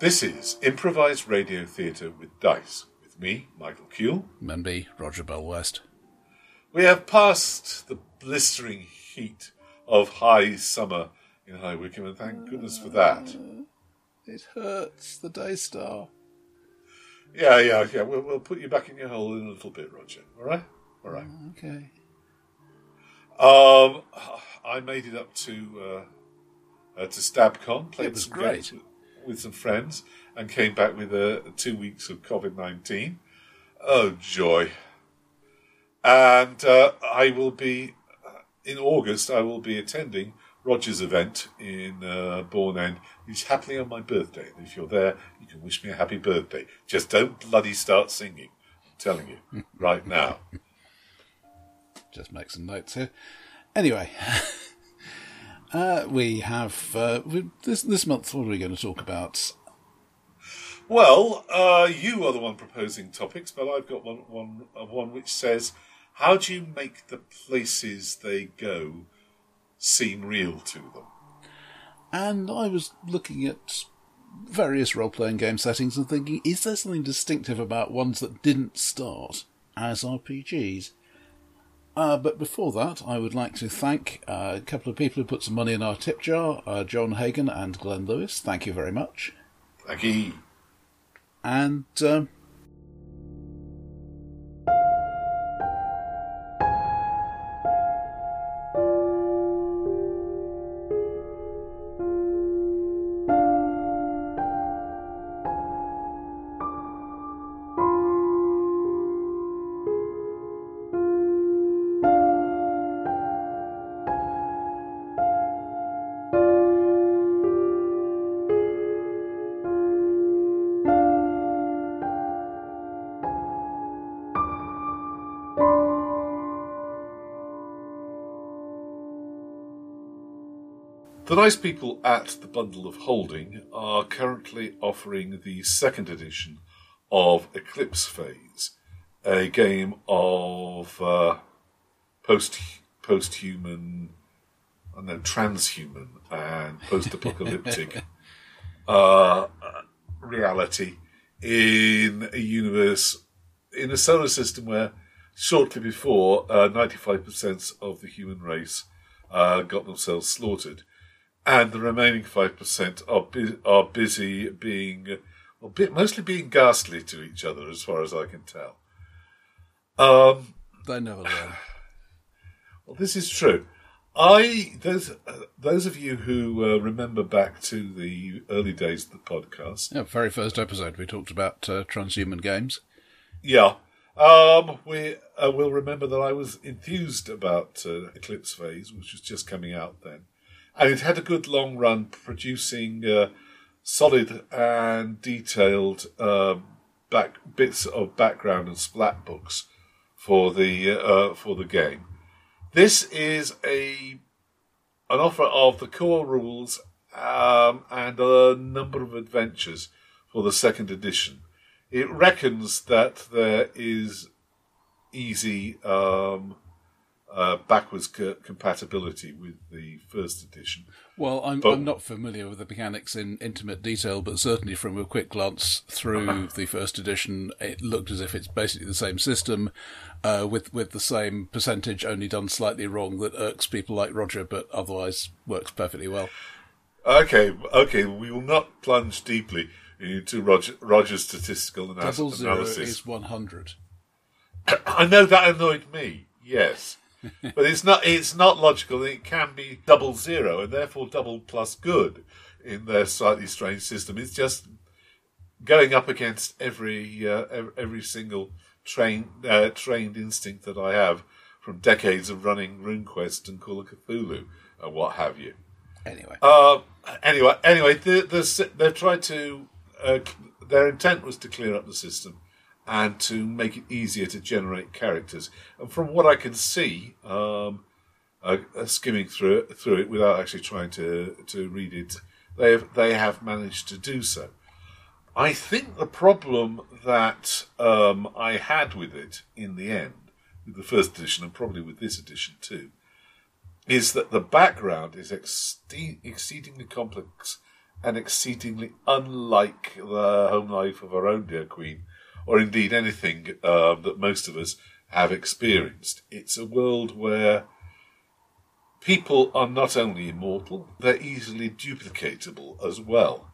This is improvised radio theatre with dice. With me, Michael Cule. And me, Roger Bell West. We have passed the blistering heat of high summer in High Wycombe, and thank goodness for that. It hurts, the Daystar. Yeah, yeah, yeah. We'll, we'll put you back in your hole in a little bit, Roger. All right? All right. Okay. Um, I made it up to uh, uh, to StabCon, played It was some great. games with, with some friends, and came back with uh, two weeks of COVID nineteen. Oh joy! And uh, I will be uh, in August. I will be attending Roger's event in uh, Bourne End. It's happening on my birthday. And if you're there, you can wish me a happy birthday. Just don't bloody start singing. I'm telling you right now. Just make some notes here. Anyway, uh, we have uh, we, this this month. What are we going to talk about? Well, uh, you are the one proposing topics, but I've got one, one, uh, one which says, how do you make the places they go seem real to them? And I was looking at various role playing game settings and thinking, is there something distinctive about ones that didn't start as RPGs? Uh, but before that, I would like to thank uh, a couple of people who put some money in our tip jar uh, John Hagan and Glenn Lewis. Thank you very much. Thank you. And um, The nice people at the Bundle of Holding are currently offering the second edition of Eclipse Phase, a game of uh, post post-human, I know, transhuman and post-apocalyptic uh, reality in a universe in a solar system where shortly before uh, 95% of the human race uh, got themselves slaughtered and the remaining five percent are bu- are busy being, well, mostly being ghastly to each other, as far as I can tell. Um, they never learn. well, this is true. I those uh, those of you who uh, remember back to the early days of the podcast, Yeah, very first episode we talked about uh, transhuman games. yeah, um, we uh, will remember that I was enthused about uh, Eclipse Phase, which was just coming out then, and it had a good long run, producing uh, solid and detailed uh, back bits of background and splat books for the uh, for the game. This is a an offer of the core rules um, and a number of adventures for the second edition. It reckons that there is easy um, uh, backwards co- compatibility with the first edition. Well, I'm, But- I'm not familiar with the mechanics in intimate detail, but certainly from a quick glance through the first edition, it looked as if it's basically the same system, uh, with with the same percentage, only done slightly wrong, that irks people like Roger, but otherwise works perfectly well. Okay, okay, we will not plunge deeply into Roger, Roger's statistical ana- Double zero analysis. is 100. I know that annoyed me. Yes, but it's not. It's not logical. It can be double zero and therefore double plus good in their slightly strange system. It's just going up against every uh, every single trained uh, trained instinct that I have from decades of running RuneQuest and Call of Cthulhu and what have you. Anyway, Uh, anyway, anyway, the, the, they've tried to. Uh, their intent was to clear up the system and to make it easier to generate characters. And from what I can see, um, uh, uh, skimming through it, through it without actually trying to to read it, they have, they have managed to do so. I think the problem that um, I had with it in the end, with the first edition and probably with this edition too, is that the background is exceedingly complex and exceedingly unlike the home life of our own dear Queen, or indeed anything um, that most of us have experienced. It's a world where people are not only immortal, they're easily duplicatable as well.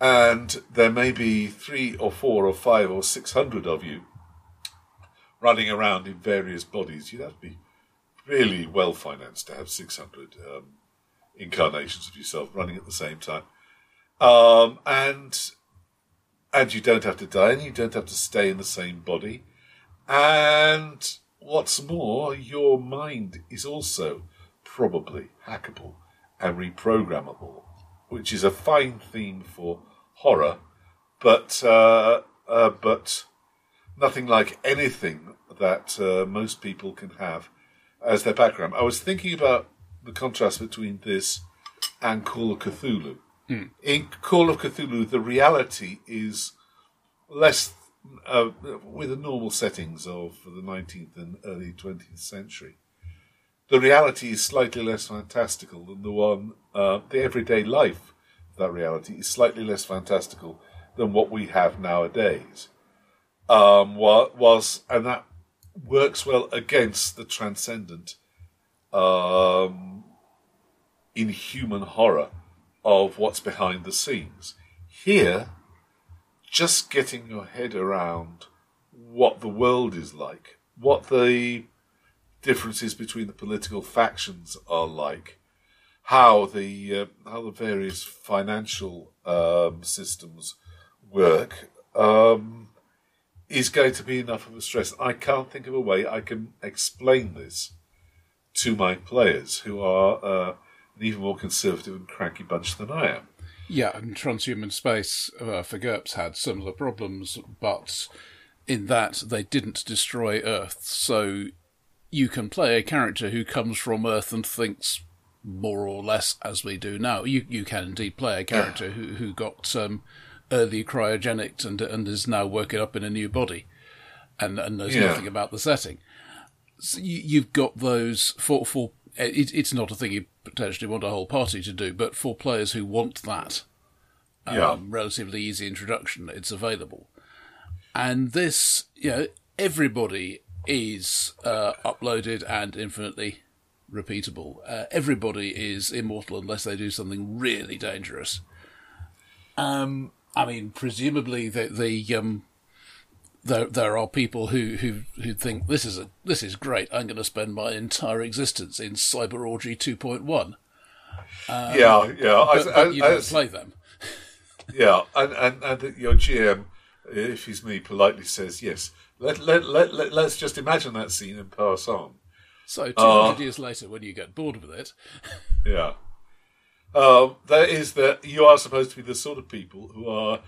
And there may be three or four or five or six hundred of you running around in various bodies. You'd have to be really well financed to have 600 um, incarnations of yourself running at the same time. Um, and and you don't have to die and you don't have to stay in the same body. And what's more, your mind is also probably hackable and reprogrammable, which is a fine theme for horror, but uh, uh, but nothing like anything that uh, most people can have as their background. I was thinking about the contrast between this and Call of Cthulhu. Mm. In Call of Cthulhu, the reality is less uh, with the normal settings of the 19th and early 20th century. The reality is slightly less fantastical than the one, uh, the everyday life of that reality is slightly less fantastical than what we have nowadays. Um, was, and that works well against the transcendent um, inhuman horror of what's behind the scenes. Here, just getting your head around what the world is like, what the differences between the political factions are like, how the uh, how the various financial um, systems work, um, is going to be enough of a stress. I can't think of a way I can explain this to my players, who are uh, an even more conservative and cranky bunch than I am. Yeah, and Transhuman Space uh, for GURPS had similar problems, but in that they didn't destroy Earth, so you can play a character who comes from Earth and thinks more or less as we do now. You you can indeed play a character who who got um, early cryogenic and and is now working up in a new body, and and knows Yeah. nothing about the setting. So you, you've got those for for it, it's not a thing you potentially want a whole party to do, but for players who want that um, Yeah. relatively easy introduction, it's available. And this, you know, everybody is uh, uploaded and infinitely repeatable. Uh, everybody is immortal unless they do something really dangerous. Um, I mean, presumably the the um, there there are people who who who think this is a this is great. I'm going to spend my entire existence in Cyber Orgy 2.1. yeah, yeah. I- But, but you I- don't play them. Yeah, and, and, and your GM, if he's me, politely says, yes, let, let, let, let, let's just imagine that scene and pass on. So 200 Uh, years later, when you get bored with it, Yeah. Um, that is that you are supposed to be the sort of people who are,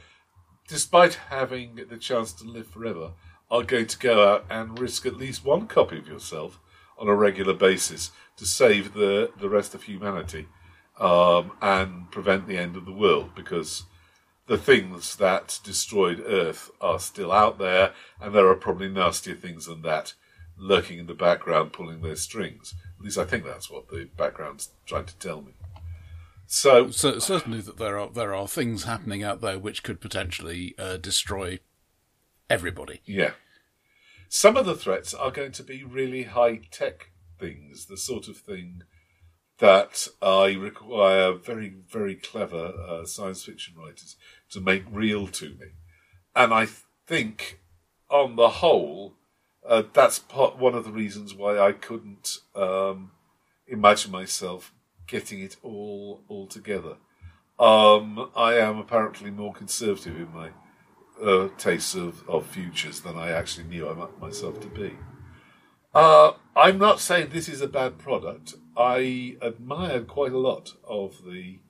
despite having the chance to live forever, are going to go out and risk at least one copy of yourself on a regular basis to save the, the rest of humanity um, and prevent the end of the world because the things that destroyed Earth are still out there, and there are probably nastier things than that lurking in the background pulling their strings. At least I think that's what the background's trying to tell me. So, so certainly that there are there are things happening out there which could potentially uh, destroy everybody. yeah. Some of the threats are going to be really high tech things, the sort of thing that I require very, very clever uh, science fiction writers to make real to me. And I think, on the whole, uh, that's part, one of the reasons why I couldn't um, imagine myself getting it all all together. Um, I am apparently more conservative in my uh, tastes of, of futures than I actually knew I myself to be. Uh, I'm not saying this is a bad product. I admired quite a lot of the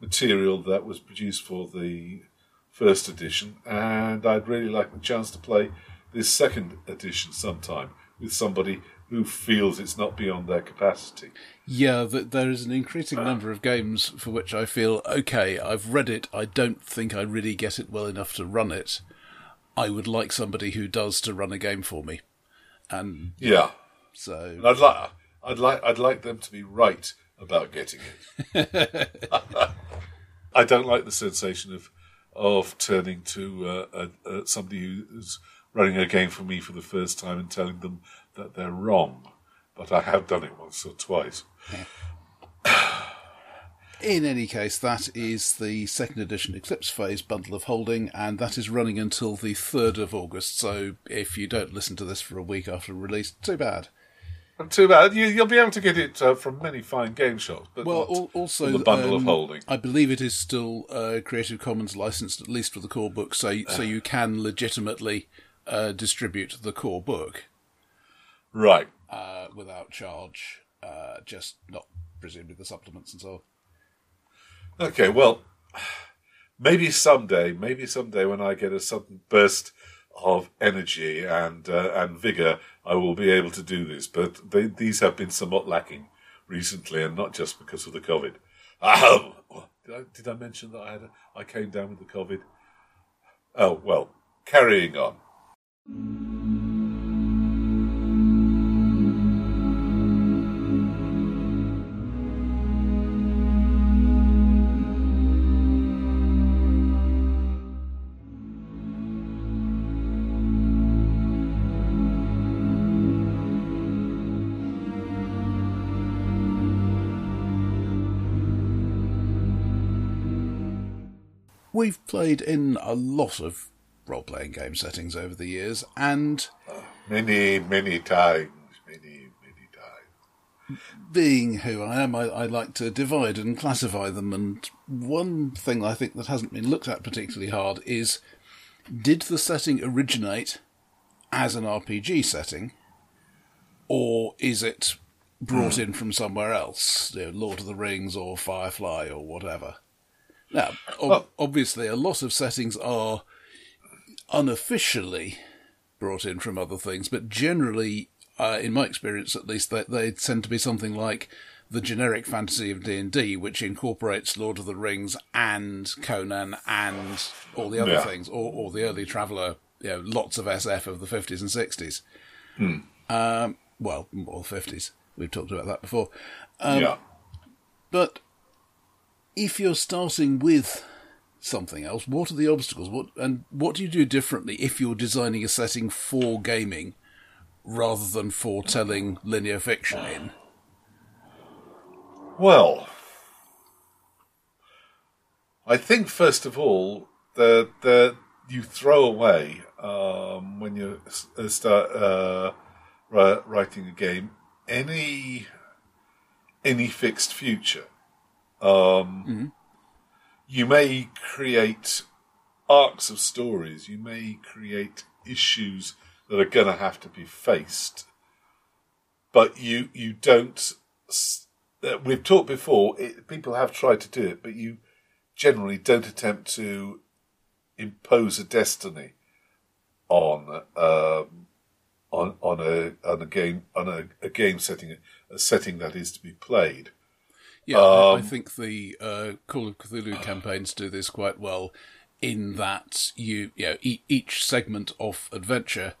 material that was produced for the first edition, and I'd really like the chance to play this second edition sometime with somebody who feels it's not beyond their capacity. Yeah, that there is an increasing number of games for which I feel okay. I've read it. I don't think I really get it well enough to run it. I would like somebody who does to run a game for me, and Yeah, so and I'd like, I'd like, I'd like them to be right about getting it. I don't like the sensation of of turning to uh, somebody who's running a game for me for the first time and telling them that they're wrong. But I have done it once or twice. In any case, that is the second edition Eclipse Phase bundle of holding, and that is running until the 3rd of August. So if you don't listen to this for a week after release, too bad. Too bad. You, will be able to get it uh, from many fine game shops, but well, al- also the bundle um, of holding. I believe it is still uh, Creative Commons licensed, at least for the core book, so so you can legitimately uh, distribute the core book, right, uh, without charge. Uh, just not presumably the supplements and so on. Okay, well, maybe someday, maybe someday when I get a sudden burst of energy and uh, and vigor, I will be able to do this. But they, these have been somewhat lacking recently, and not just because of the COVID. Um, did, I, did I mention that I had a, I came down with the COVID? Oh well, carrying on. We've played in a lot of role playing game settings over the years, and. Uh, many, many times. Many, many times. Being who I am, I, I, like to divide and classify them, and one thing I think that hasn't been looked at particularly hard is did the setting originate as an RPG setting, or is it brought mm. in from somewhere else, you know, Lord of the Rings or Firefly or whatever? Now, ob- obviously, a lot of settings are unofficially brought in from other things, but generally, uh, in my experience at least, they, they tend to be something like the generic fantasy of D&D, which incorporates Lord of the Rings and Conan and all the other yeah. things, or, or the early Traveller, you know, lots of SF of the 50s and 60s. Hmm. Um, well, all 50s. We've talked about that before. Um, yeah. But if you're starting with something else, what are the obstacles? What and what do you do differently if you're designing a setting for gaming rather than for telling linear fiction in? Well, I think first of all that the you throw away um, when you start uh, writing a game any any fixed future. Um, mm-hmm. You may create arcs of stories. You may create issues that are going to have to be faced, but you you don't. Uh, we've talked before. It, people have tried to do it, but you generally don't attempt to impose a destiny on um, on on a on a game on a, a game setting a setting that is to be played. Yeah, um, I think the uh, Call of Cthulhu campaigns do this quite well. In that you, you know, e- each segment of adventure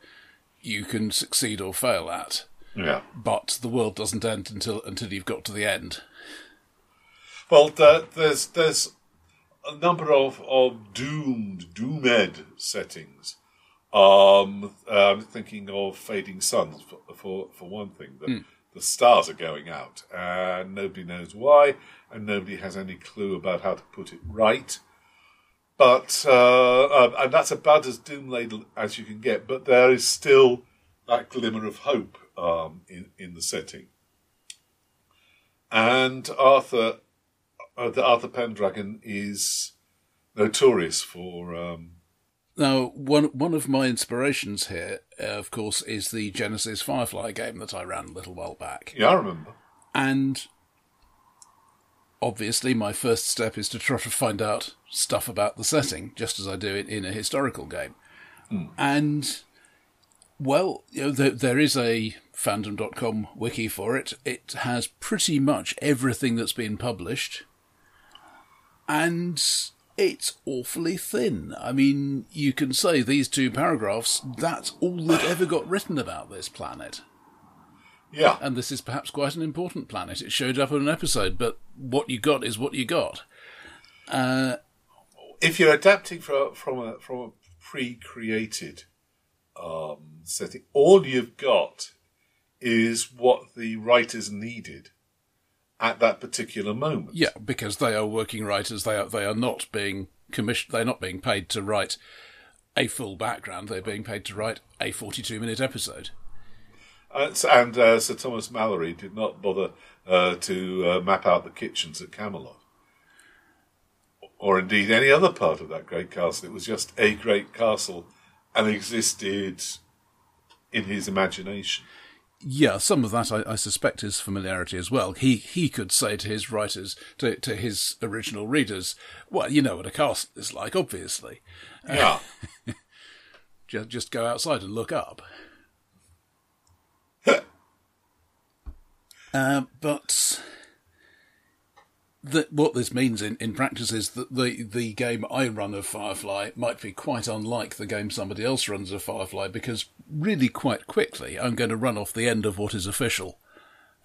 you can succeed or fail at. Yeah. But the world doesn't end until until you've got to the end. Well, the, there's there's a number of, of doomed, doomed settings. Um, I'm thinking of Fading Suns for for, for one thing. That mm the stars are going out, and nobody knows why, and nobody has any clue about how to put it right. But uh, uh, and that's about as doom laden as you can get. But there is still that glimmer of hope um, in in the setting. And Arthur, uh, the Arthur Pendragon, is notorious for um, now, one one of my inspirations here, uh, of course, is the Genesys Firefly game that I ran a little while back. Yeah, I remember. And obviously, my first step is to try to find out stuff about the setting, just as I do it in a historical game. Mm. And well, you know, there, there is a fandom.com wiki for it. It has pretty much everything that's been published. And it's awfully thin. I mean, you can say these two paragraphs, that's all that ever got written about this planet. Yeah. And this is perhaps quite an important planet. It showed up in an episode, but what you got is what you got. Uh, if you're adapting from from a from a pre-created um, setting, all you've got is what the writers needed at that particular moment. Yeah, because they are working writers. They are they are not being commissioned. They're not being paid to write a full background. They're being paid to write a forty-two minute episode. Uh, and uh, Sir Thomas Malory did not bother uh, to uh, map out the kitchens at Camelot, or indeed any other part of that great castle. It was just a great castle, and existed in his imagination. Yeah, some of that I, I, suspect is familiarity as well. He he could say to his writers, to to his original readers, "Well, you know what a castle is like, obviously. Yeah, just just go outside and look up." uh, but that what this means in, in practice is that the, the game I run of Firefly might be quite unlike the game somebody else runs of Firefly because really quite quickly I'm going to run off the end of what is official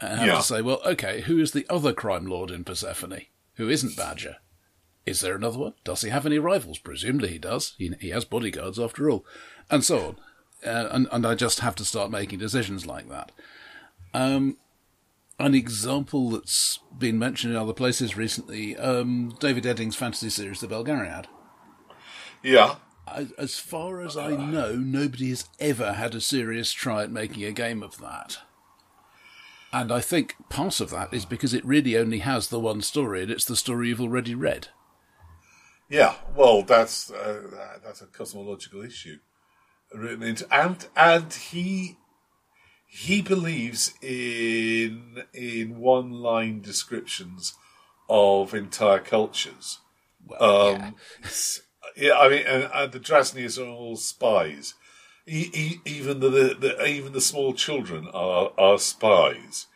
and have Yeah. to say, well, okay, who is the other crime lord in Persephone who isn't Badger? Is there another one? Does he have any rivals? Presumably he does. He, he has bodyguards after all, and so on. Uh, and, and I just have to start making decisions like that. Um, an example that's been mentioned in other places recently, um, David Eddings' fantasy series, The Belgariad. yeah. As, as far as I know, nobody has ever had a serious try at making a game of that. And I think part of that is because it really only has the one story, and it's the story you've already read. Yeah, well, that's uh, that's a cosmological issue written into, and and he he believes in in one line descriptions of entire cultures. Well, Um, yeah, I mean, and, and the Drasnias are all spies. E- e- even the, the, the even the small children are are spies.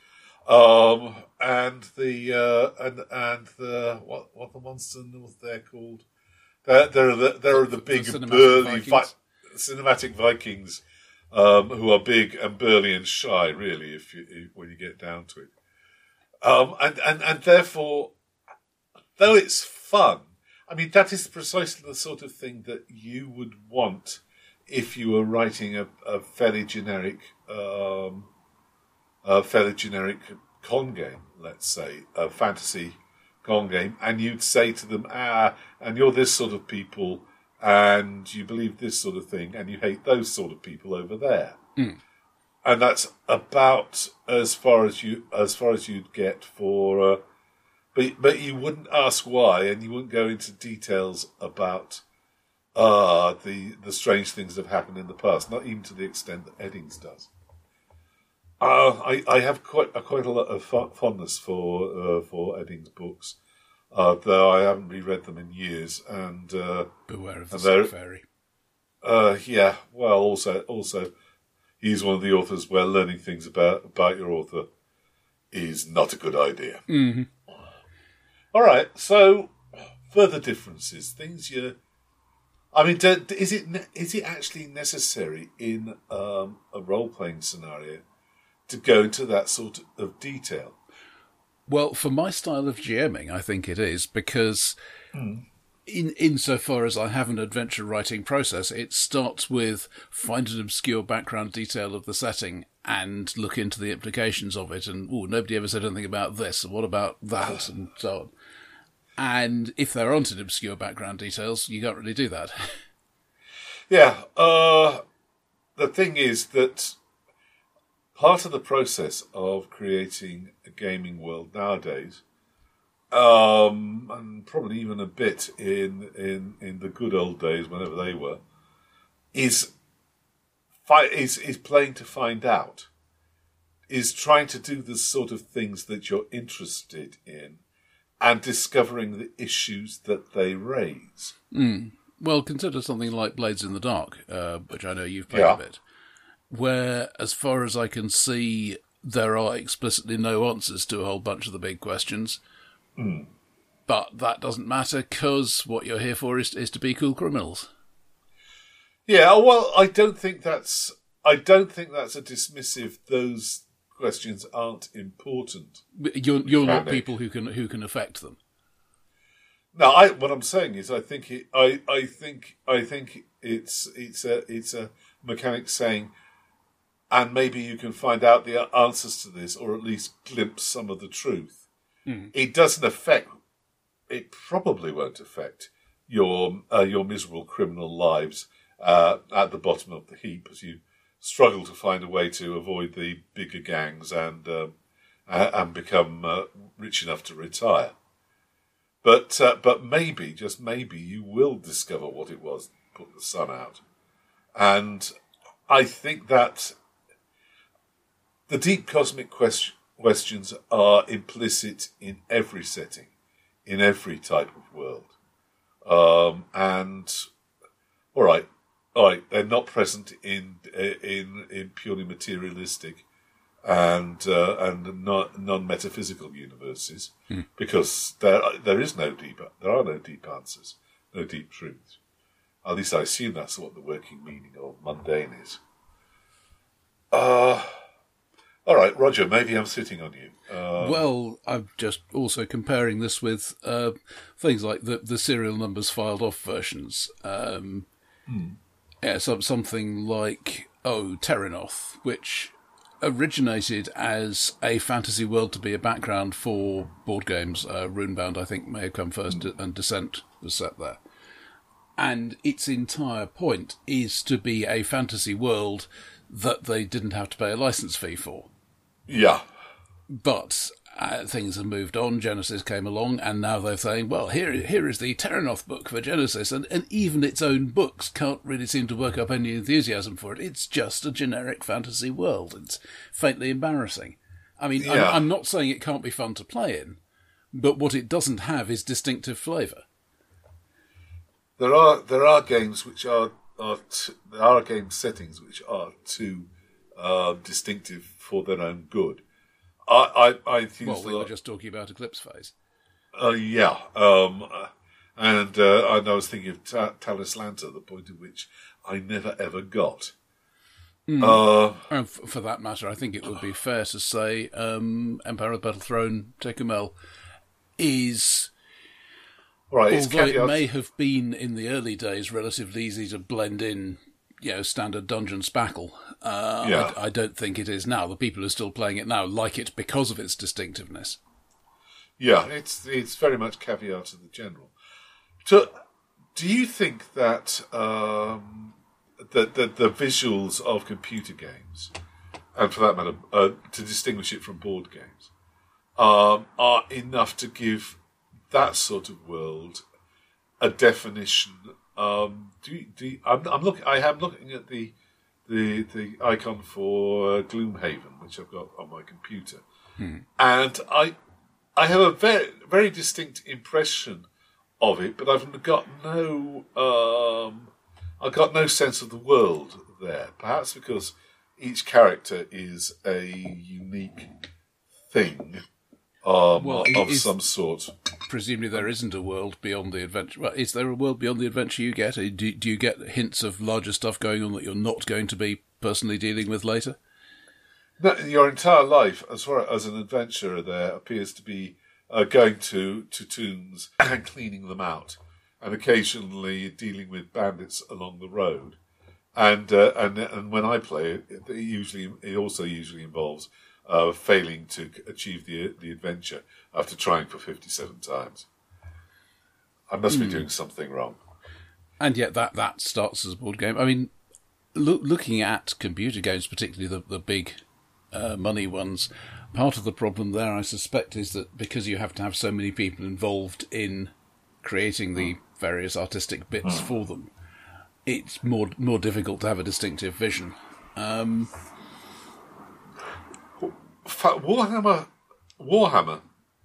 Um, and the uh, and and the what what the monster north they're called? They're, they're the they're the, The- big the cinematic burly vi- cinematic Vikings, um, who are big and burly and shy. Really, if you if, when you get down to it, um, and and and therefore, though it's fun, I mean that is precisely the sort of thing that you would want if you were writing a, a fairly generic, um, a fairly generic con game, let's say a fantasy con game, and you'd say to them, ah, and you're this sort of people, and you believe this sort of thing, and you hate those sort of people over there, and that's about as far as you as far as you'd get for. Uh, but but you wouldn't ask why, and you wouldn't go into details about uh, the the strange things that have happened in the past, not even to the extent that Eddings does. Uh, I, I have quite a, quite a lot of fondness for uh, for Eddings' books, uh, though I haven't reread them in years. And uh, beware of the and Fairy. uh, yeah, well, also also he's one of the authors where learning things about about your author is not a good idea. Mm-hmm. All right, so further differences, things you. I mean, do, is it is it actually necessary in um, a role playing scenario to go into that sort of detail? Well, for my style of GMing, I think it is because, in insofar as I have an adventure writing process, it starts with find an obscure background detail of the setting and look into the implications of it. And oh, nobody ever said anything about this, and what about that, and so on. And if there aren't an obscure background details, you can't really do that. Yeah. Uh, the thing is that part of the process of creating a gaming world nowadays, um, and probably even a bit in in in the good old days, whenever they were, is fi- is is playing to find out, is trying to do the sort of things that you're interested in, and discovering the issues that they raise. Well, consider something like Blades in the Dark, uh, which I know you've played Yeah. a bit, where, as far as I can see, there are explicitly no answers to a whole bunch of the big questions. Hmm. But that doesn't matter because what you're here for is, is to be cool criminals. Yeah, well, I don't think that's I don't think that's a dismissive. Those questions aren't important. You're, you're not people who can who can affect them. No, I, what I'm saying is, I think it, I, I think, I think it's, it's a, it's a mechanic saying, and maybe you can find out the answers to this, or at least glimpse some of the truth. Mm. It doesn't affect. It probably won't affect your uh, your miserable criminal lives uh, at the bottom of the heap as you struggle to find a way to avoid the bigger gangs and um, and become uh, rich enough to retire. But uh, but maybe, just maybe, you will discover what it was that put the sun out, and I think that the deep cosmic question, questions are implicit in every setting, in every type of world, um, and all right, all right, they're not present in in in purely materialistic and uh, and non metaphysical universes Hmm. because there there is no deep there are no deep answers, no deep truths. At least I assume that's what the working meaning of mundane is. Uh, all right, Roger. Maybe I'm sitting on you. Uh, Well, I'm just also comparing this with uh, things like the the serial numbers filed off versions. Um, Yeah, some, something like oh Terrinoth, which originated as a fantasy world to be a background for board games. Uh, Runebound, I think, may have come first, and Descent was set there. And its entire point is to be a fantasy world that they didn't have to pay a license fee for. Yeah, But uh, things have moved on. Genesys came along, and now they're saying, "Well, here, here is the Terrinoth book for Genesys," and, and even its own books can't really seem to work up any enthusiasm for it. It's just a generic fantasy world. It's faintly embarrassing. I mean, Yeah. I'm, I'm not saying it can't be fun to play in, but what it doesn't have is distinctive flavour. there are there are games which are are t- there are game settings which are too uh, distinctive for their own good. I I, I use Well, we were just talking about Eclipse Phase. Uh, yeah. Um, and, uh, and I was thinking of Ta- Talislanta, the point at which I never ever got. Uh, And f- for that matter, I think it would be fair to say um, Empire of the Petal Throne Tekumel is right, Although it may have been in the early days relatively easy to blend in, you know, standard dungeon spackle, uh, Yeah. I, I don't think it is now. The people who are still playing it now like it because of its distinctiveness. Yeah, it's it's very much caveat to the general. So, do you think that um, the, the the visuals of computer games, and for that matter, uh, to distinguish it from board games, um, are enough to give that sort of world a definition? Um, do you, do you, I'm, I'm looking. I am looking at the the the icon for Gloomhaven, which I've got on my computer, and I I have a very very distinct impression of it, but I've got no um, I've got no sense of the world there. Perhaps because each character is a unique thing um, Well, of is- some sort. Presumably, there isn't a world beyond the adventure. Well, is there a world beyond the adventure you get? Do, do you get hints of larger stuff going on that you're not going to be personally dealing with later? No, your entire life, as far as an adventurer, there appears to be uh, going to to tombs and cleaning them out, and occasionally dealing with bandits along the road. And uh, and and when I play it, it usually it also usually involves uh, failing to achieve the the adventure after trying for fifty seven times. I must be doing something wrong. And yet, that, that starts as a board game. I mean, loo- looking at computer games, particularly the, the big uh, money ones, part of the problem there, I suspect, is that because you have to have so many people involved in creating the various artistic bits for them, it's more more difficult to have a distinctive vision. Um, Warhammer, Warhammer,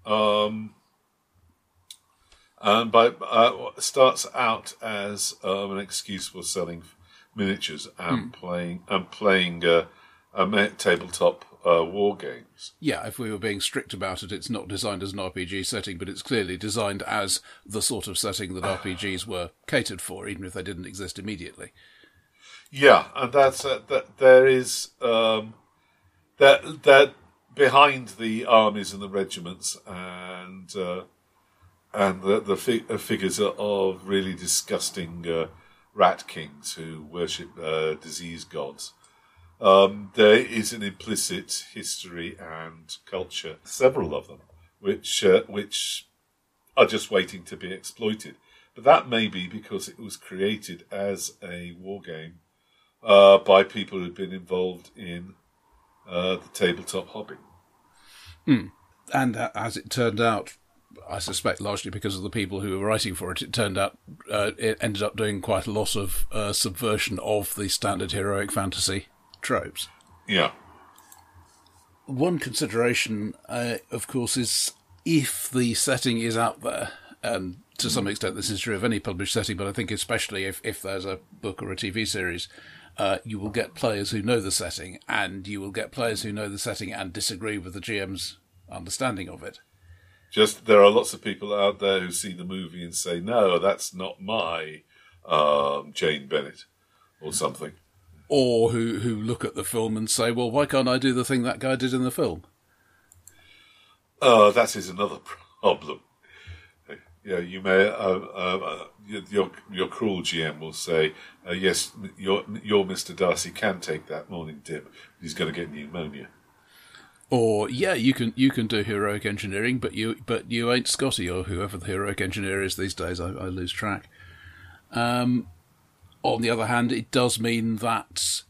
um, and by uh, starts out as um, an excuse for selling miniatures and playing and playing uh, ma- tabletop uh, war games. yeah, if we were being strict about it, it's not designed as an RPG setting, but it's clearly designed as the sort of setting that RPGs were catered for, even if they didn't exist immediately. Yeah, and that's uh, that. There is um, that that behind the armies and the regiments and uh, and the the uh, figures of really disgusting uh, rat kings who worship uh, disease gods. Um, there is an implicit history and culture, several of them, which uh, which are just waiting to be exploited. But that may be because it was created as a war game uh, by people who'd been involved in uh, the tabletop hobby. And uh, as it turned out, I suspect largely because of the people who were writing for it, it turned out uh, it ended up doing quite a lot of uh, subversion of the standard heroic fantasy tropes. Yeah. One consideration, uh, of course, is if the setting is out there, and to some extent this is true of any published setting, but I think especially if, if there's a book or a TV series, uh, you will get players who know the setting, and you will get players who know the setting and disagree with the GM's understanding of it. Just there are lots of people out there who see the movie and say, "No, that's not my um, Jane Bennett," or something. Or who, who look at the film and say, well, why can't I do the thing that guy did in the film? Uh, that is another problem. Yeah, you may. Uh, uh, your your cruel GM will say, uh, "Yes, your your Mister Darcy can take that morning dip. He's going to get pneumonia." Or yeah, you can you can do heroic engineering, but you but you ain't Scotty or whoever the heroic engineer is these days. I, I lose track. Um, on the other hand, it does mean that,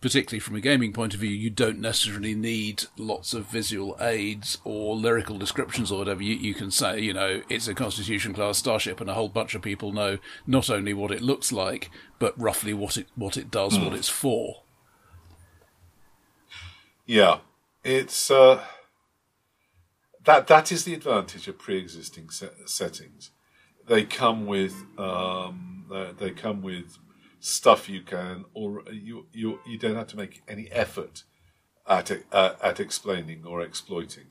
particularly from a gaming point of view, you don't necessarily need lots of visual aids or lyrical descriptions or whatever. You, you can say, you know, it's a Constitution class starship, and a whole bunch of people know not only what it looks like, but roughly what it what it does, what it's for. Yeah, it's uh, that that is the advantage of pre-existing set- settings. They come with um, uh, they come with stuff you can or you you you don't have to make any effort at uh, at explaining or exploiting.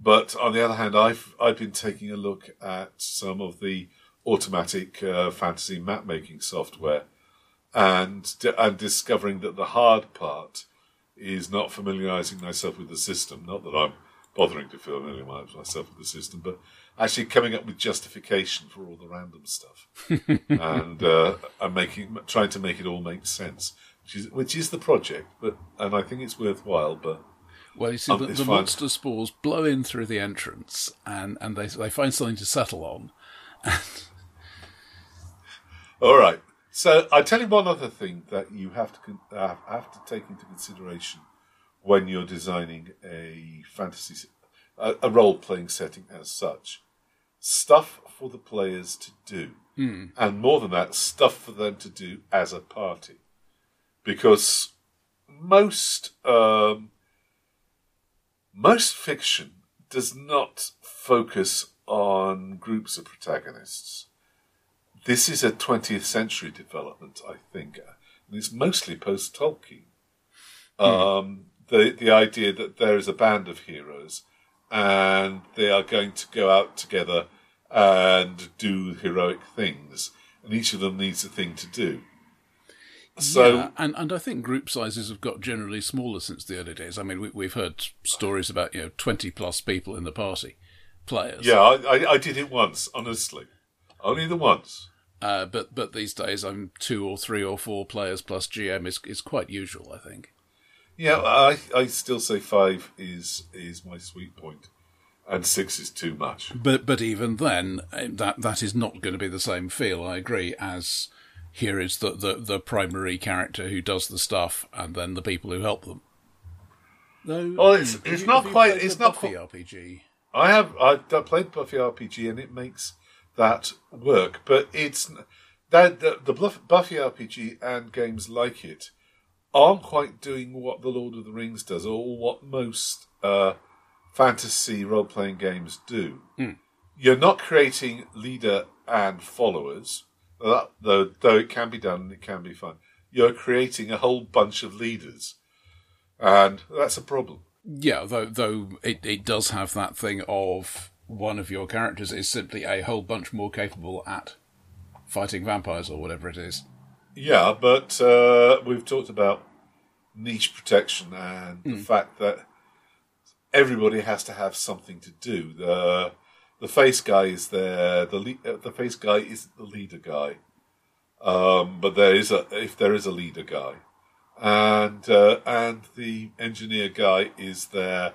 But on the other hand, I've I've been taking a look at some of the automatic uh, fantasy map making software, and and discovering that the hard part is not familiarizing myself with the system. Not that I'm bothering to familiarize myself with the system, but actually coming up with justification for all the random stuff and uh, and making trying to make it all make sense, which is which is the project. But and I think it's worthwhile. But Well, you see, Um, the, the monster spores blow in through the entrance, and, and they they find something to settle on. All right. So I tell you one other thing that you have to uh, have to take into consideration when you're designing a fantasy, a, a role playing setting as such. Stuff for the players to do, and more than that, stuff for them to do as a party, because most um, most fiction does not focus on groups of protagonists. This is a 20th century development, I think, and it's mostly post Tolkien. Um, the the idea that there is a band of heroes, and they are going to go out together and do heroic things, and each of them needs a thing to do. So yeah, and and I think group sizes have got generally smaller since the early days. I mean, we, we've heard stories about you know twenty plus people in the party, players. yeah, I, I, I did it once, honestly, only the once. Uh, but but these days, I'm two or three or four players plus GM is is quite usual. I think. Yeah, I I still say five is is my sweet point, and six is too much. But but even then, eh, that that is not going to be the same feel. I agree. As here is the, the, the primary character who does the stuff, and then the people who help them. No, Oh, it's- it's you- not have quite- it's not Buffy quite- RPG. I have I've played Buffy RPG and it makes that work, but it's that the, the Buffy RPG and games like it aren't quite doing what the Lord of the Rings does, or what most uh, fantasy role playing games do. You're not creating leader and followers, though though it can be done and it can be fun. You're creating a whole bunch of leaders, and that's a problem. Yeah, though though it, it does have that thing of one of your characters is simply a whole bunch more capable at fighting vampires or whatever it is. Yeah, but uh, we've talked about niche protection and the fact that everybody has to have something to do. The the face guy is there. The uh, the face guy isn't the leader guy, um, but there is a if there is a leader guy, and uh, and the engineer guy is there.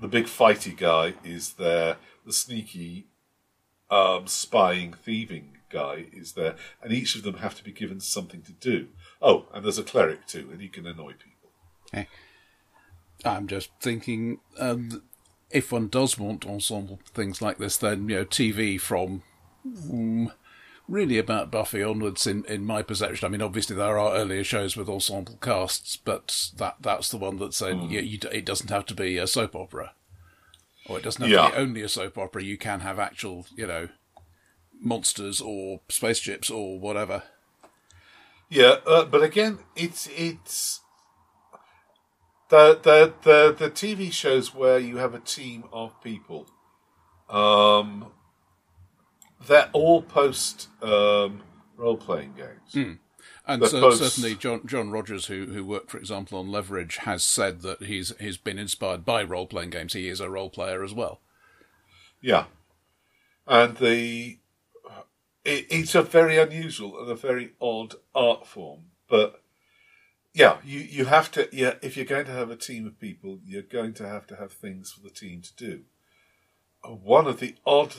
The big fighty guy is there. The sneaky, um, spying, thieving guy is there, and each of them have to be given something to do. Oh, and there's a cleric too, and he can annoy people. I'm just thinking um, if one does want ensemble things like this, then you know TV from mm, really about Buffy onwards. In in my perception, I mean, obviously there are earlier shows with ensemble casts, but that that's the one that said yeah, you, it doesn't have to be a soap opera, or it doesn't have Yeah. to be only a soap opera. You can have actual, you know, monsters or spaceships or whatever. Yeah, uh, but again, it's it's the the the the TV shows where you have a team of people. Um, they're all post um, role playing games. And so, post- certainly, John John Rogers, who who worked, for example, on Leverage, has said that he's he's been inspired by role playing games. He is a role player as well. Yeah, and the it, it's a very unusual and a very odd art form, but yeah, you you have to yeah if you're going to have a team of people, you're going to have to have things for the team to do. Uh, One of the odd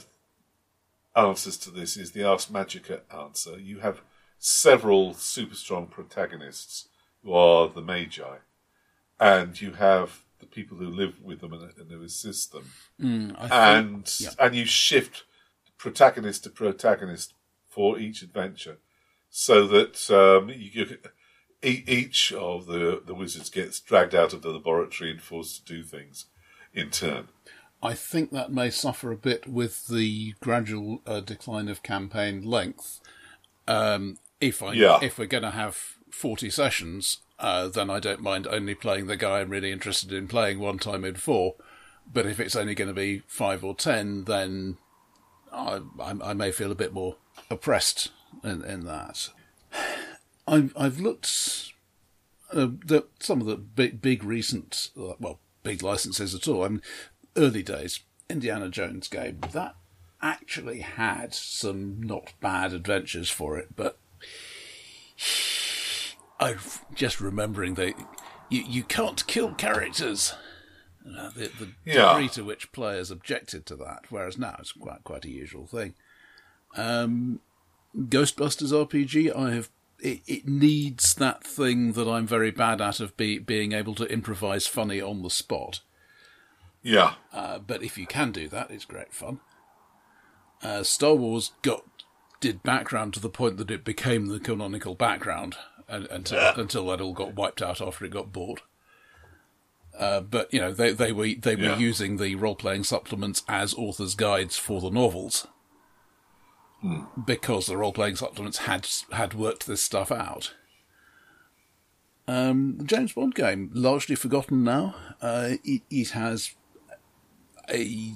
answers to this is the Ars Magica answer. You have several super strong protagonists who are the Magi, and you have the people who live with them and, and who assist them think- and yeah. and you shift protagonist to protagonist for each adventure, so that um, you, e- each of the the wizards gets dragged out of the laboratory and forced to do things in turn. I think that may suffer a bit with the gradual uh, decline of campaign length. Um, if I Yeah. if we're going to have forty sessions, uh, then I don't mind only playing the guy I'm really interested in playing one time in four. But if it's only going to be five or ten, then I, I, I may feel a bit more oppressed in, in that. I've I've looked uh, the, some of the big, big recent, uh, well, big licenses at all. I mean, early days Indiana Jones game that actually had some not bad adventures for it, but I'm just remembering that you you can't kill characters. Uh, the the Yeah. degree to which players objected to that, whereas now it's quite quite a usual thing. Um, Ghostbusters RPG, I have. It, it needs that thing that I'm very bad at of be, being able to improvise funny on the spot. Yeah, Uh, but if you can do that, it's great fun. Uh, Star Wars got did background to the point that it became the canonical background and, until until that all got wiped out after it got bought. Uh, but you know they they were they were Yeah. using the role playing supplements as authors' guides for the novels because the role playing supplements had had worked this stuff out. Um, the James Bond game largely forgotten now. Uh, it, it has a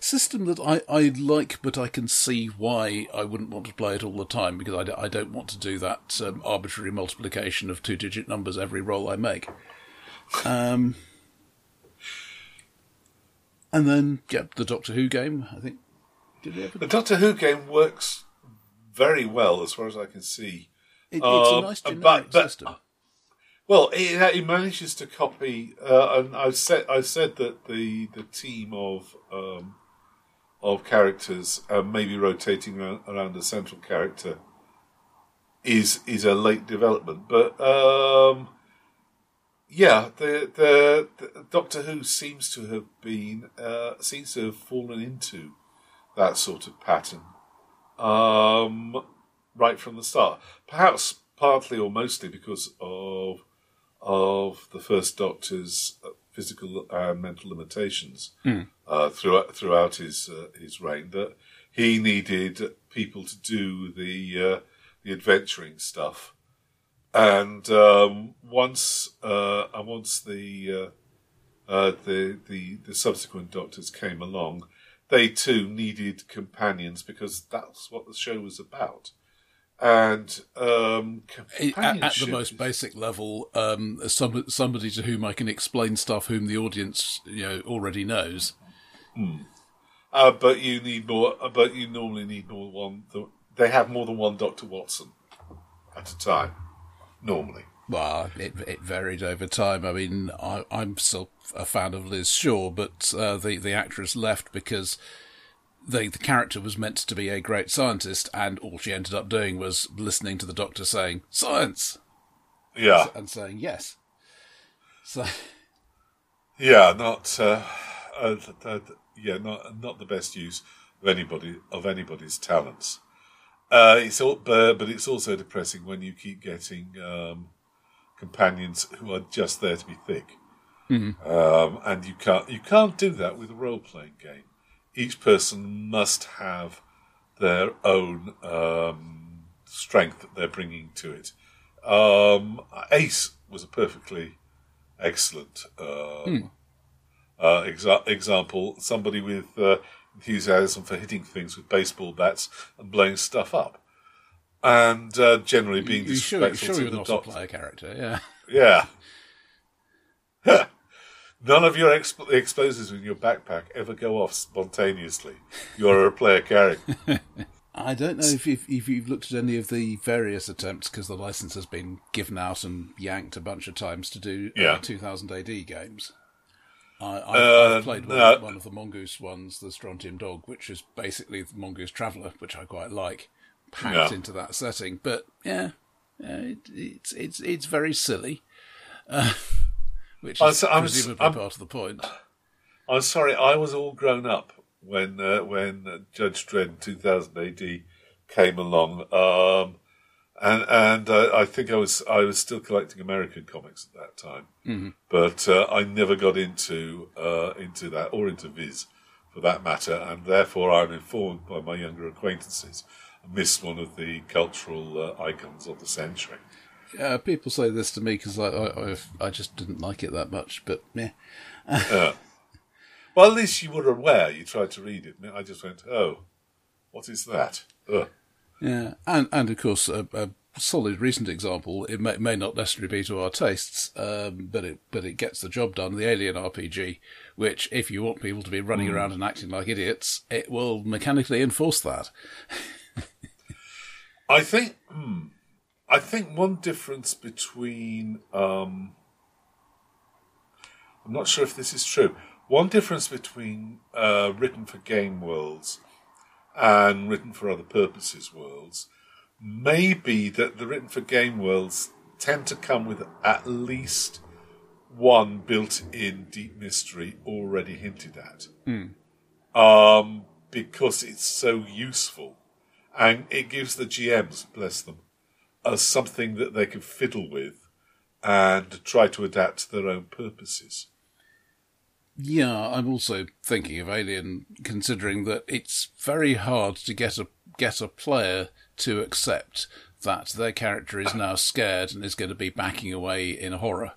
system that I, I like, but I can see why I wouldn't want to play it all the time because I, d- I don't want to do that um, arbitrary multiplication of two digit numbers every roll I make. Um, and then, yeah, the Doctor Who game, I think. Did ever? the Doctor Who game works very well as far as I can see. It, it's a Um, nice but- generic but- system. Well, it, it manages to copy, uh, and I said I said that the the team of um, of characters, uh, maybe rotating around, around a central character, is is a late development. But um, yeah, the, the the Doctor Who seems to have been uh, seems to have fallen into that sort of pattern um, right from the start. Perhaps partly or mostly because of of the first Doctor's uh, physical and mental limitations uh, throughout throughout his uh, his reign. That he needed people to do the uh, the adventuring stuff, and um, once uh, and once the uh, uh, the the the subsequent Doctors came along, they too needed companions because that's what the show was about. And um, At, at the most basic level, um, some, somebody to whom I can explain stuff whom the audience you know already knows. and Uh, but you need more. Uh, but you normally need more than one. They have more than one Doctor Watson at a time. Normally. Well, it it varied over time. I mean, I, I'm still a fan of Liz Shaw, but uh, the the actress left because the the character was meant to be a great scientist, and all she ended up doing was listening to the Doctor saying "science" Yeah. and saying yes. So Yeah. Not. Uh, uh, yeah. Not not the best use of anybody of anybody's talents. Uh, it's all, but, but it's also depressing when you keep getting um, companions who are just there to be thick, um, and you can't you can't do that with a role playing game. Each person must have their own um, strength that they're bringing to it. Um, Ace was a perfectly excellent um, uh, exa- example. Somebody with uh, enthusiasm for hitting things with baseball bats and blowing stuff up, and uh, generally being you sure, disrespectful sure to you're the not doctor. a player character, yeah. Yeah. None of your exp- explosives in your backpack ever go off spontaneously. You're a player character. I don't know if you've, if you've looked at any of the various attempts because the license has been given out and yanked a bunch of times to do uh, Yeah. 2000 AD games. I, I've, Uh, played one, no. one of the Mongoose ones, the Strontium Dog, which is basically the Mongoose Traveller, which I quite like, packed Yeah. into that setting. But yeah, yeah it, it's it's it's very silly, uh, which I is was- I was- presumably I'm- part of the point. I'm sorry, I was all grown up when uh, when Judge Dredd in 2000 AD came along, um, and and uh, I think I was I was still collecting American comics at that time, but uh, I never got into uh, into that or into Viz for that matter, and therefore I'm informed by my younger acquaintances. I missed one of the cultural uh, icons of the century. Uh, people say this to me because I, I I I just didn't like it that much, but yeah. Well, at least you were aware. You tried to read it, and I just went, "Oh, what is that?" Ugh. Yeah, and and of course a, a solid recent example. It may, may not necessarily be to our tastes, um, but it but it gets the job done. The Alien RPG, which if you want people to be running around and acting like idiots, it will mechanically enforce that. I think hmm, I think one difference between um, I'm not sure if this is true. One difference between uh, written for game worlds and written for other purposes worlds may be that the written for game worlds tend to come with at least one built-in deep mystery already hinted at, um, because it's so useful and it gives the GMs, bless them, uh, something that they can fiddle with and try to adapt to their own purposes. Yeah, I'm also thinking of Alien, considering that it's very hard to get a get a player to accept that their character is now scared and is going to be backing away in horror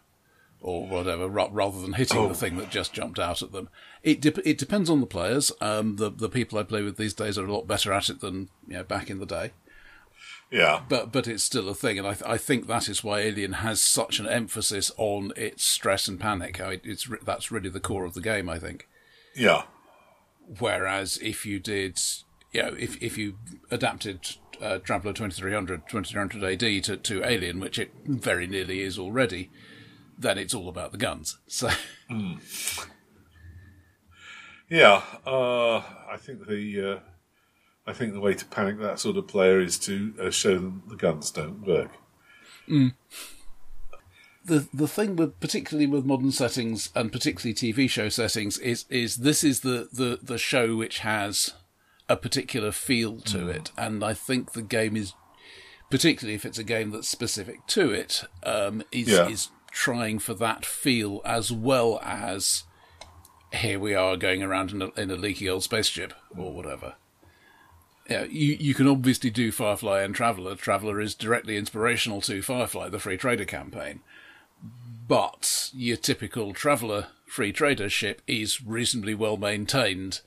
or whatever, rather than hitting the thing that just jumped out at them. It de- it depends on the players. Um, the the people I play with these days are a lot better at it than you know, back in the day Yeah, but but it's still a thing, and I th- I think that is why Alien has such an emphasis on its stress and panic. I, it's that's really the core of the game, I think. yeah, Whereas if you did, you know, if if you adapted uh, Traveller 2300 2300 AD to to Alien, which it very nearly is already, then it's all about the guns. So yeah. Uh, I think the uh, I think the way to panic that sort of player is to uh, show them the guns don't work. the the thing with particularly with modern settings and particularly TV show settings is is this is the the the show which has a particular feel to it, and I think the game is particularly if it's a game that's specific to it um, is Yeah. is trying for that feel as well as here we are going around in a, in a leaky old spaceship or whatever. Yeah, you, you can obviously do Firefly and Traveller. Traveller is directly inspirational to Firefly, the free trader campaign. But your typical Traveller free trader ship is reasonably well maintained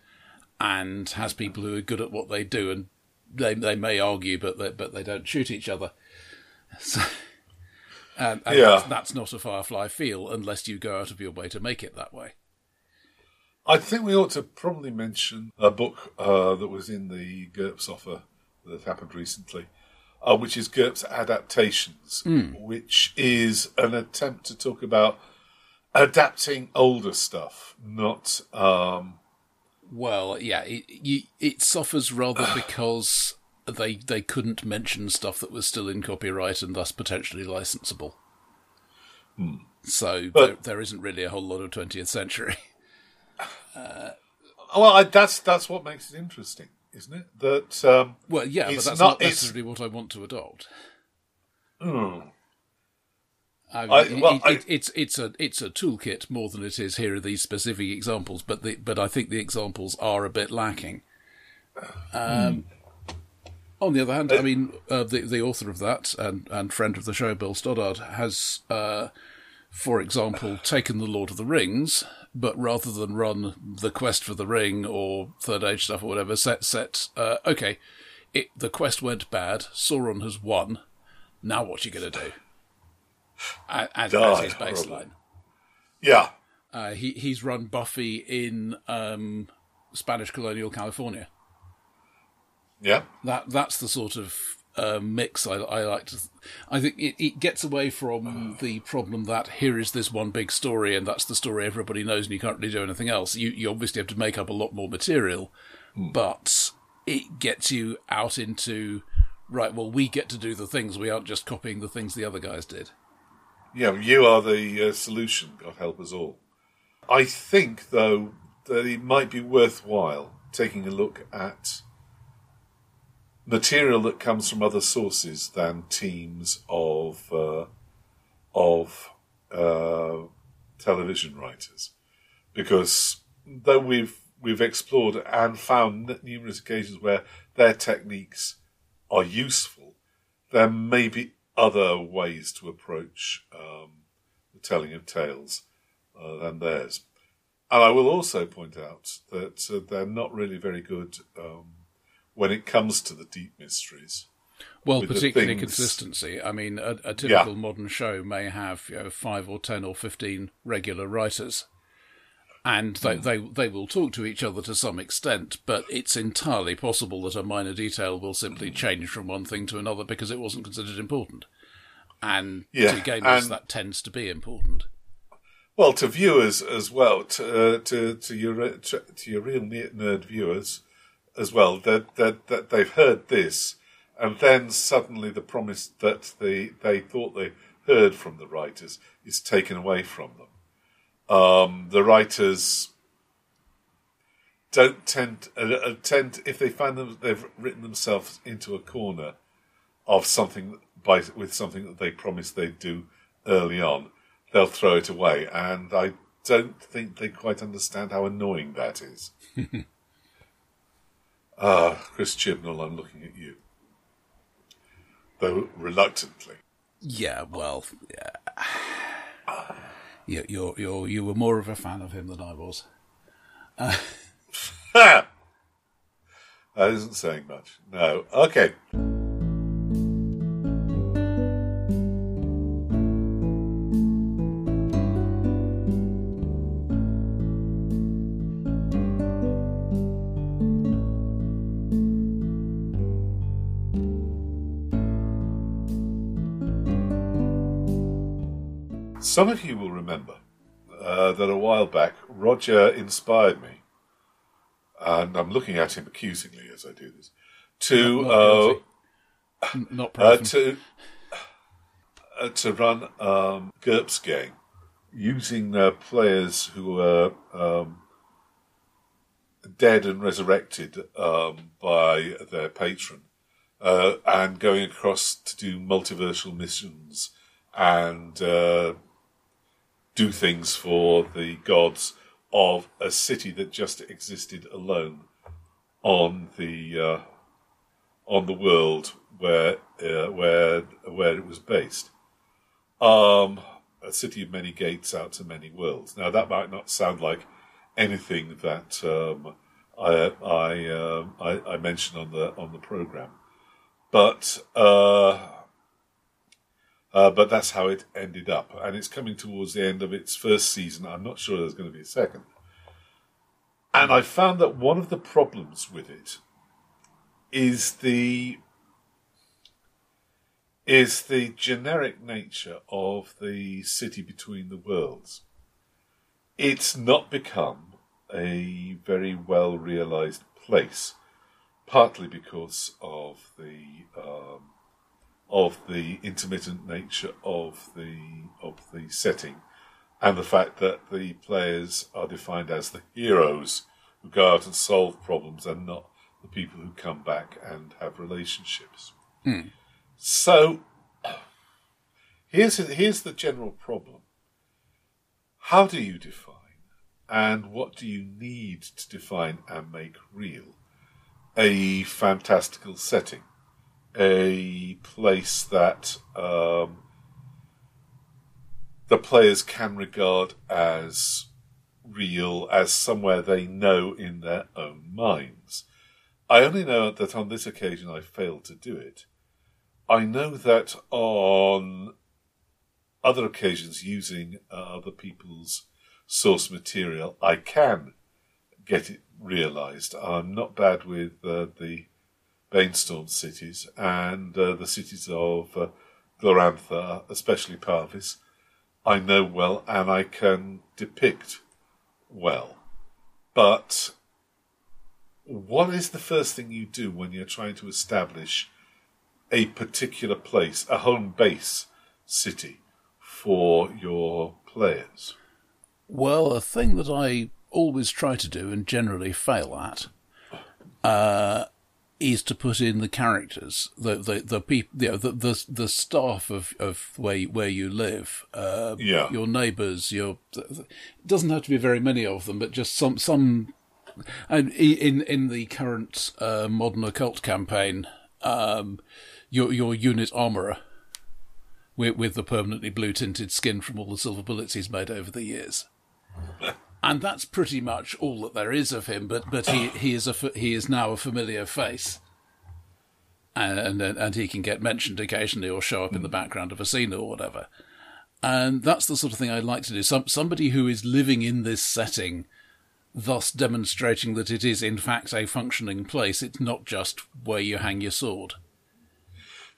and has people who are good at what they do, and they they may argue, but they, but they don't shoot each other. So, and, and Yeah. that's, that's not a Firefly feel unless you go out of your way to make it that way. I think we ought to probably mention a book uh, that was in the GURPS offer that happened recently, uh, which is GURPS Adaptations, which is an attempt to talk about adapting older stuff, not. Um, Well, yeah, it, you, it suffers rather because they they couldn't mention stuff that was still in copyright and thus potentially licensable. So But- there, there isn't really a whole lot of 20th century. well, I, that's that's what makes it interesting, isn't it? That um, Well, yeah, but that's not- not, necessarily what I want to adopt. hmm. I mean, I- well, it- it- it's it's a it's a toolkit more than it is. Here are these specific examples, but the, but I think the examples are a bit lacking. Um, on the other hand, I mean, uh, the the author of that and and friend of the show, Bill Stoddard, has, uh, for example, taken the Lord of the Rings, but rather than run the quest for the ring or Third Age stuff or whatever, set set uh, okay, it the quest went bad. Sauron has won. Now what you gonna do? As, as his baseline. yeah, Uh, he he's run Buffy in um, Spanish colonial California. yeah, That that's the sort of uh, mix I, I like to. I think it, it gets away from the problem that here is this one big story and that's the story everybody knows and you can't really do anything else. You you obviously have to make up a lot more material, but it gets you out into right. Well, we get to do the things. We aren't just copying the things the other guys did. yeah. You are the uh, solution. God help us all. I think, though, that it might be worthwhile taking a look at material that comes from other sources than teams of uh, of uh, television writers, because though we've we've explored and found numerous occasions where their techniques are useful, there may be other ways to approach um, the telling of tales uh, than theirs. And I will also point out that uh, they're not really very good um, when it comes to the deep mysteries. Well, particularly consistency. I mean, a, a typical modern show may have you know, five or ten or fifteen regular writers, and they, Hmm. they they will talk to each other to some extent. But it's entirely possible that a minor detail will simply Hmm. change from one thing to another because it wasn't considered important. And Yeah, to gamers, and- that tends to be important. Well, to viewers as well, to uh, to to your to, to your real nerd viewers as well, that that that they've heard this, and then suddenly the promise that they they thought they heard from the writers is taken away from them. Um, the writers don't tend uh, uh, tend if they find them they've written themselves into a corner of something by with something that they promised they'd do early on, they'll throw it away. And I don't think they quite understand how annoying that is. Ah, Chris Chibnall, I'm looking at you, though reluctantly. Yeah, well, yeah. You, you're you're you were more of a fan of him than I was. Ha! That isn't saying much. No. Okay. Some of you will remember uh, that a while back Roger inspired me, and I'm looking at him accusingly as I do this, to Not uh, Not uh, to uh, to run um, GURPS game using uh, players who were um, dead and resurrected um, by their patron, uh, and going across to do multiversal missions and uh, do things for the gods of a city that just existed alone on the uh, on the world where uh, where where it was based. Um, a city of many gates out to many worlds. Now that might not sound like anything that um, I I, um I I mentioned on the on the program, but uh, uh, but that's how it ended up, and it's coming towards the end of its first season. I'm not sure there's going to be a second. And I found that one of the problems with it is the is the generic nature of the city between the worlds. It's not become a very well realized place, partly because of the um, of the intermittent nature of the of the setting, and the fact that the players are defined as the heroes who go out and solve problems, and not the people who come back and have relationships. Hmm. So here's here's the general problem. How do you define, and what do you need to define and make real a fantastical setting, a place that um, the players can regard as real, as somewhere they know in their own minds? I only know that on this occasion I failed to do it. I know that on other occasions, using other people's source material, I can get it realised. I'm not bad with uh, the Bainstorm cities and uh, the cities of uh, Glorantha, especially Pavis. I know well and I can depict well. But what is the first thing you do when you're trying to establish a particular place, a home base city for your players? Well, a thing that I always try to do and generally fail at uh, is to put in the characters, the the the people, you know, the the the staff of of where you, where you live, uh, Yeah. your neighbours, your. It doesn't have to be very many of them, but just some some. And in in the current uh, modern occult campaign, um, your your unit armourer with, with the permanently blue tinted skin from all the silver bullets he's made over the years. And that's pretty much all that there is of him. But but he, he is a he is now a familiar face, and, and and he can get mentioned occasionally or show up in the background of a scene or whatever. And that's the sort of thing I'd like to do. Some somebody who is living in this setting, thus demonstrating that it is in fact a functioning place. It's not just where you hang your sword.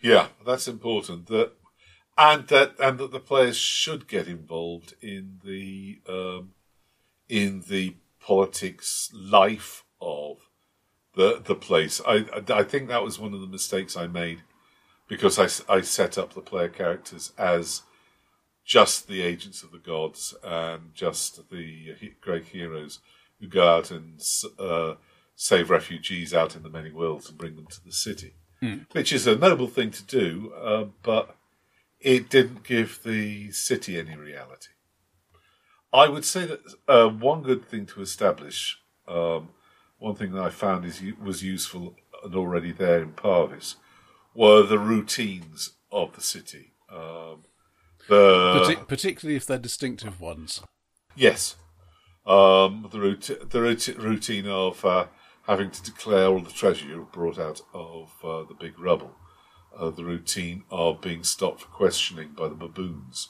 Yeah, that's important. That and that and that the players should get involved in the um, in the politics life of the the place. I I think that was one of the mistakes I made because I, I set up the player characters as just the agents of the gods and just the great heroes who go out and uh, save refugees out in the many worlds and bring them to the city, which is a noble thing to do, uh, but it didn't give the city any reality. I would say that uh, one good thing to establish, um, one thing that I found is was useful and already there in Pavis, were the routines of the city. Um, the Partic- particularly if they're distinctive ones. Yes. Um, the, rout- the rout- routine of uh, having to declare all the treasure you brought out of uh, the big rubble. Uh, the routine of being stopped for questioning by the baboons.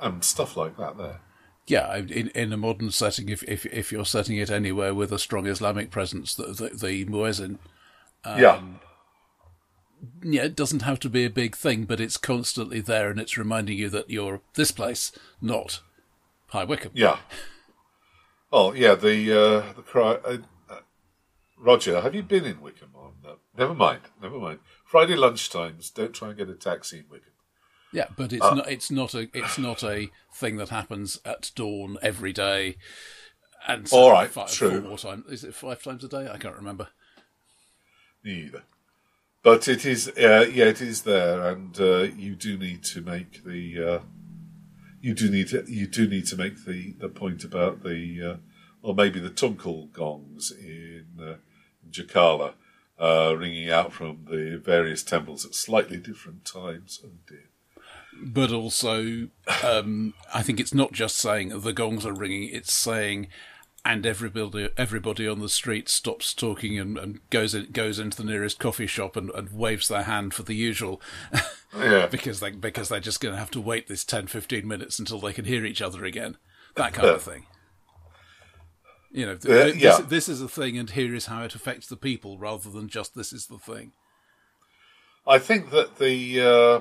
And stuff like that there. Yeah, in in a modern setting, if if if you're setting it anywhere with a strong Islamic presence, the the, the muezzin, yeah. yeah, it doesn't have to be a big thing, but it's constantly there, and it's reminding you that you're this place, not High Wycombe. Yeah. Oh, yeah, the, uh, the cry. Uh, uh, Roger, have you been in Wycombe on uh, Never mind, never mind. Friday lunchtimes, don't try and get a taxi in Wycombe. Yeah, but it's not it's not a it's not a thing that happens at dawn every day. And so All right, five, true. Four times. Is it five times a day? I can't remember. Neither. But it is, uh, yeah, it is there, and uh, you do need to make the, uh, you do need to, you do need to make the, the point about the, uh, or maybe the Tunkel gongs in uh, Jakalla, uh, ringing out from the various temples at slightly different times. Oh dear. But also, um, I think it's not just saying the gongs are ringing; it's saying, and everybody everybody on the street stops talking and, and goes in, goes into the nearest coffee shop and, and waves their hand for the usual, Yeah, because they because they're just going to have to wait this 10, 15 minutes until they can hear each other again. That kind of thing. You know, th- Uh, th- yeah. this, this is a thing, and here is how it affects the people, rather than just this is the thing. I think that the uh,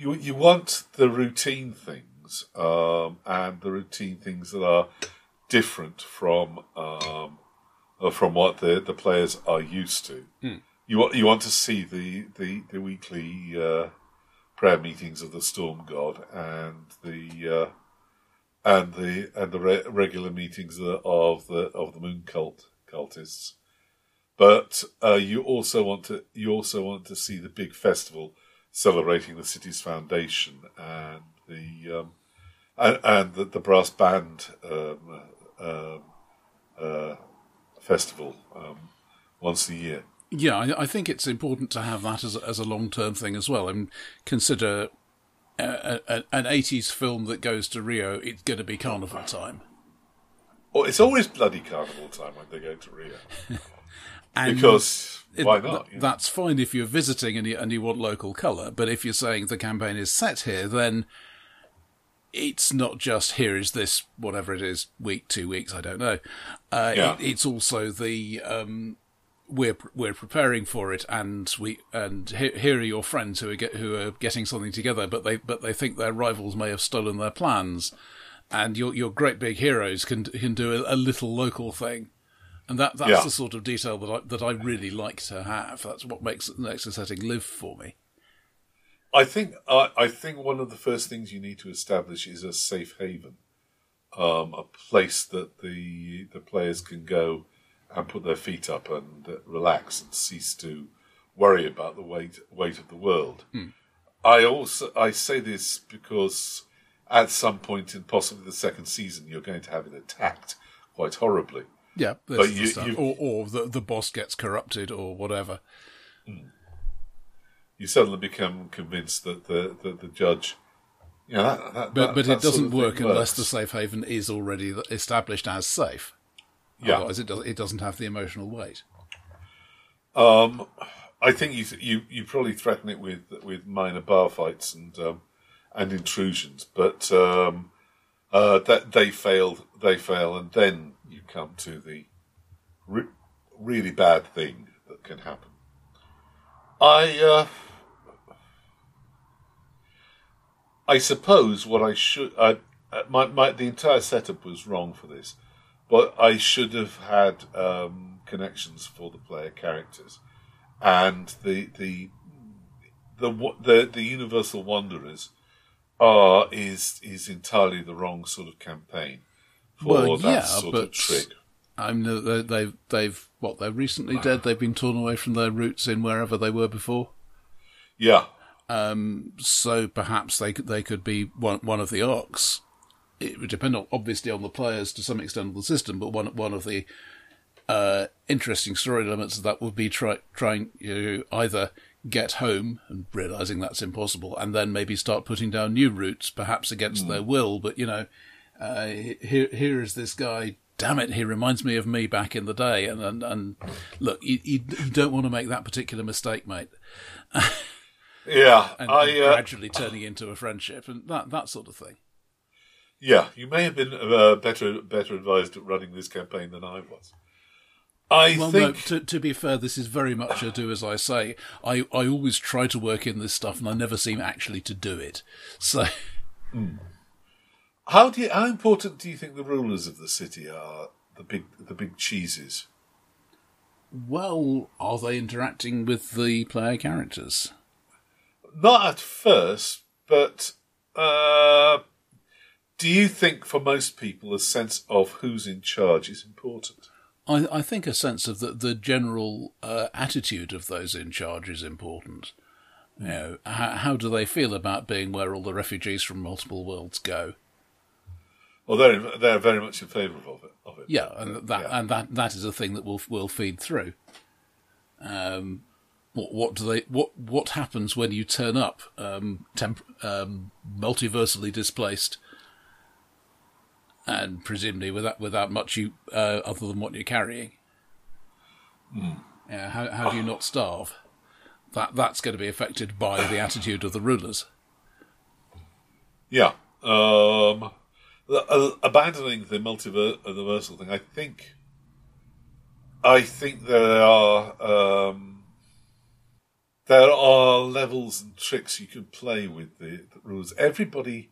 you you want the routine things um, and the routine things that are different from um, uh, from what the, the players are used to. You want you want to see the the the weekly uh, prayer meetings of the Storm God and the uh, and the and the re- regular meetings of the of the Moon Cult cultists but uh, you also want to you also want to see the big festival celebrating the city's foundation and the um, and, and the, the brass band um, um uh, festival um, once a year. Yeah, I, I think it's important to have that as a, as a long term thing as well. And consider uh, a, an '80s film that goes to Rio, it's going to be carnival time. Well, it's always bloody carnival time when they go to Rio And because it- why not? know? That's fine if you're visiting and you, and you want local colour, but if you're saying the campaign is set here, then it's not just here is this whatever it is week, two weeks, I don't know. Uh, Yeah. it, it's also the um, we're we're preparing for it, and we and here, here are your friends who are get, who are getting something together, but they but they think their rivals may have stolen their plans, and your your great big heroes can can do a, a little local thing. And that that's Yeah. the sort of detail that I that I really like to have. That's what makes makes the setting live for me. I think uh, I think one of the first things you need to establish is a safe haven, um, a place that the the players can go and put their feet up and uh, relax and cease to worry about the weight weight of the world. I also I say this because at some point in possibly the second season you're going to have it attacked quite horribly. Yeah, But this is the you- or or the the boss gets corrupted or whatever. You suddenly become convinced that the the, the judge, you know, that, that, But that- but it doesn't work unless the safe haven is already established as safe. yeah. Otherwise, it does it doesn't have the emotional weight. Um, I think you you you probably threaten it with with minor bar fights and um, and intrusions, but um, uh, that they failed, they fail, and then come to the re- really bad thing that can happen. I uh, I suppose what I should I uh, my, my the entire setup was wrong for this, but I should have had um, connections for the player characters, and the the the the, the Universal Wanderers are is is entirely the wrong sort of campaign for Well, that yeah, sort but of trick. I know they- they've they've what they're recently dead. They've been torn away from their roots in wherever they were before. Yeah, So perhaps they could they could be one one of the arcs. It would depend on, obviously on the players to some extent of the system, but one one of the uh, interesting story elements of that would be try, trying to either get home and realizing that's impossible, and then maybe start putting down new routes, perhaps against their will. But you know, uh, here here is this guy. Damn it, he reminds me of me back in the day. And and, and look, you, you, you don't want to make that particular mistake, mate. yeah. And, I and uh, gradually turning into a friendship and that that sort of thing. Yeah, you may have been uh, better better advised at running this campaign than I was. I Well, no, think to, to be fair, this is very much a do as I say. I, I always try to work in this stuff, and I never seem actually to do it. So, how do you, how important do you think the rulers of the city are? The big the big cheeses. well, are they interacting with the player characters? Not at first, but uh, do you think for most people a sense of who's in charge is important? I, I think a sense of the, the general uh, attitude of those in charge is important. You know, how, how do they feel about being where all the refugees from multiple worlds go? Well, they're they're very much in favour of it. Of it. Yeah, and that Yeah. and that that is a thing that will will feed through. Um, what what do they what what happens when you turn up um, temp, um multiversally displaced, and presumably without without much you uh, other than what you're carrying? Yeah, how how do you not starve? That that's going to be affected by the attitude of the rulers. Yeah. Um, abandoning the multiversal thing, I think, I think there are um, there are levels and tricks you can play with the, the rules. Everybody,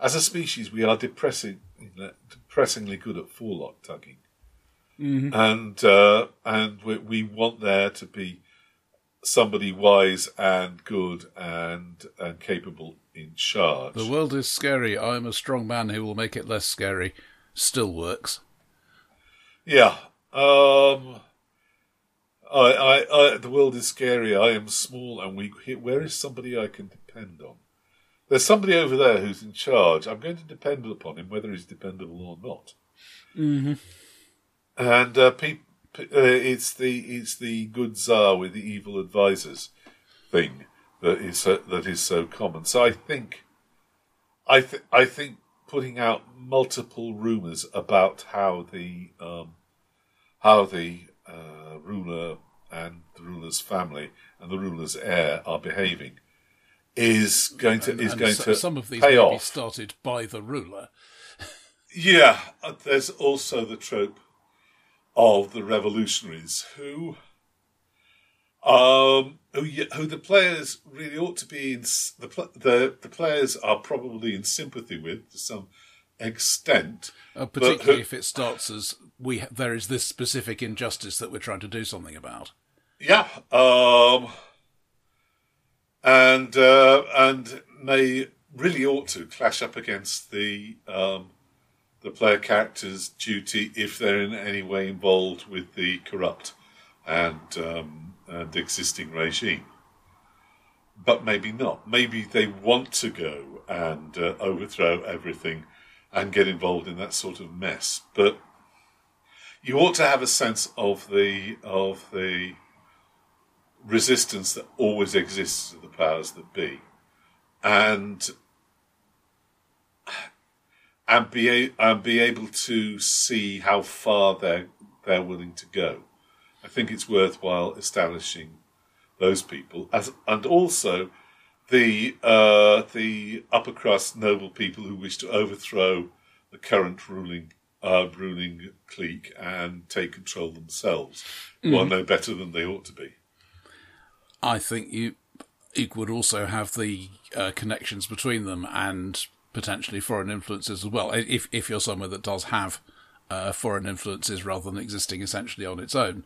as a species, we are depressing, depressingly good at forelock tugging, Mm-hmm. and uh, and we, we want there to be somebody wise and good and and capable in charge. The world is scary. I am a strong man who will make it less scary. Still works. Yeah. Um. I, I, I, the world is scary. I am small and weak. Where is somebody I can depend on? There's somebody over there who's in charge. I'm going to depend upon him, whether he's dependable or not. Mm-hmm. And uh, pe- pe- uh, it's the it's the good czar with the evil advisors thing that is uh, that is so common. So I think, I th- I think putting out multiple rumours about how the um, how the uh, ruler and the ruler's family and the ruler's heir are behaving is going to And- is and going so- to some of these pay off. started by the ruler. Yeah, uh, there's also the trope of the revolutionaries who, um, who, y- who the players really ought to be in. The the the players are probably in sympathy with to some extent. Uh, particularly who- if it starts as we ha- there is this specific injustice that we're trying to do something about. Yeah, um, and uh, and may really ought to clash up against the um, the player character's duty if they're in any way involved with the corrupt and um, and existing regime. But maybe not. Maybe they want to go and uh, overthrow everything and get involved in that sort of mess. But you ought to have a sense of the of the resistance that always exists to the powers that be, and and be a, and be able to see how far they're they're willing to go. I think it's worthwhile establishing those people as and also the uh, the upper crust noble people who wish to overthrow the current ruling uh, ruling clique and take control themselves, who are no better than they ought to be. I think you you would also have the uh, connections between them and potentially foreign influences as well. If if you're somewhere that does have uh, foreign influences rather than existing essentially on its own,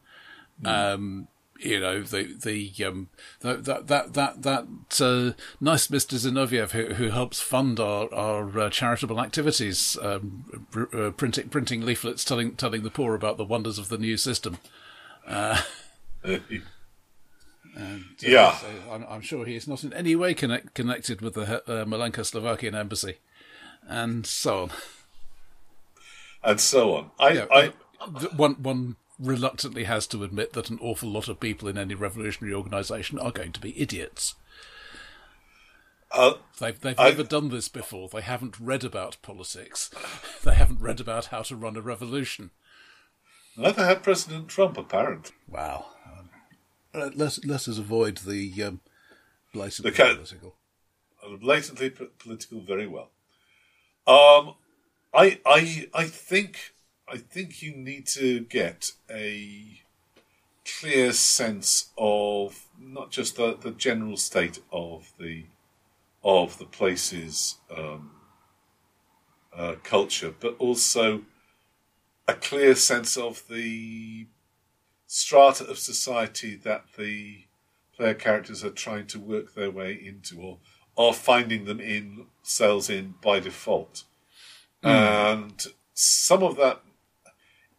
um, you know the the um, that that that that, that uh, nice Mister Zinoviev who, who helps fund our our uh, charitable activities, um, pr- uh, printing printing leaflets telling telling the poor about the wonders of the new system. And, uh, Yeah. so I'm, I'm sure he is not in any way connect, connected with the uh, Malenka Slovakian embassy, and so on. and so on. I, Yeah, I, th- one one reluctantly has to admit that an awful lot of people in any revolutionary organisation are going to be idiots. uh, They've they've never done this before. They haven't read about politics. They haven't read about how to run a revolution. neither had President Trump, apparently. Wow. Uh, let let us avoid the um, blatantly The political. Uh, blatantly p- political, very well. Um, I, I, I think, I think you need to get a clear sense of not just the, the general state of the of the place's um, uh, culture, but also a clear sense of the strata of society that the player characters are trying to work their way into or are finding them in cells in by default. And some of that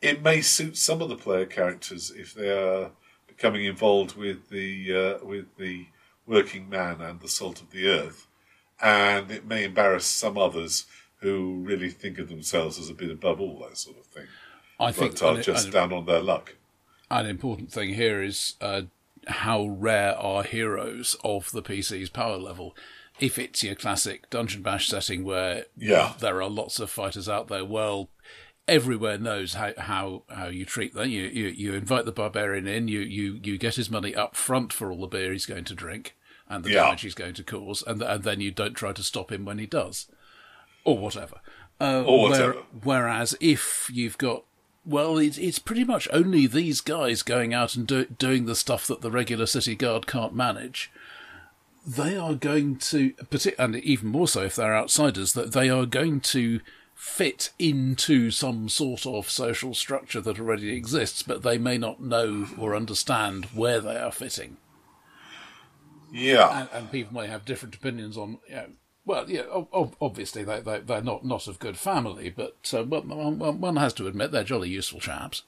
it may suit some of the player characters if they are becoming involved with the uh, with the working man and the salt of the earth, and it may embarrass some others who really think of themselves as a bit above all that sort of thing, I think but are an- just an- down on their luck. an important thing here is uh, how rare are heroes of the PC's power level. If it's your classic dungeon bash setting where Yeah. there are lots of fighters out there, well, everywhere knows how how, how you treat them. You, you you invite the barbarian in, you, you you get his money up front for all the beer he's going to drink and the Yeah. damage he's going to cause, and and then you don't try to stop him when he does, or whatever. Uh, Or where- whatever. whereas if you've got, well, it's, it's pretty much only these guys going out and do, doing the stuff that the regular city guard can't manage. They are going to, and even more so if they're outsiders, that they are going to fit into some sort of social structure that already exists, but they may not know or understand where they are fitting Yeah. and, and people may have different opinions on. You know, well, yeah, obviously they, they they're not not of good family, but uh, one, has to admit they're jolly useful chaps.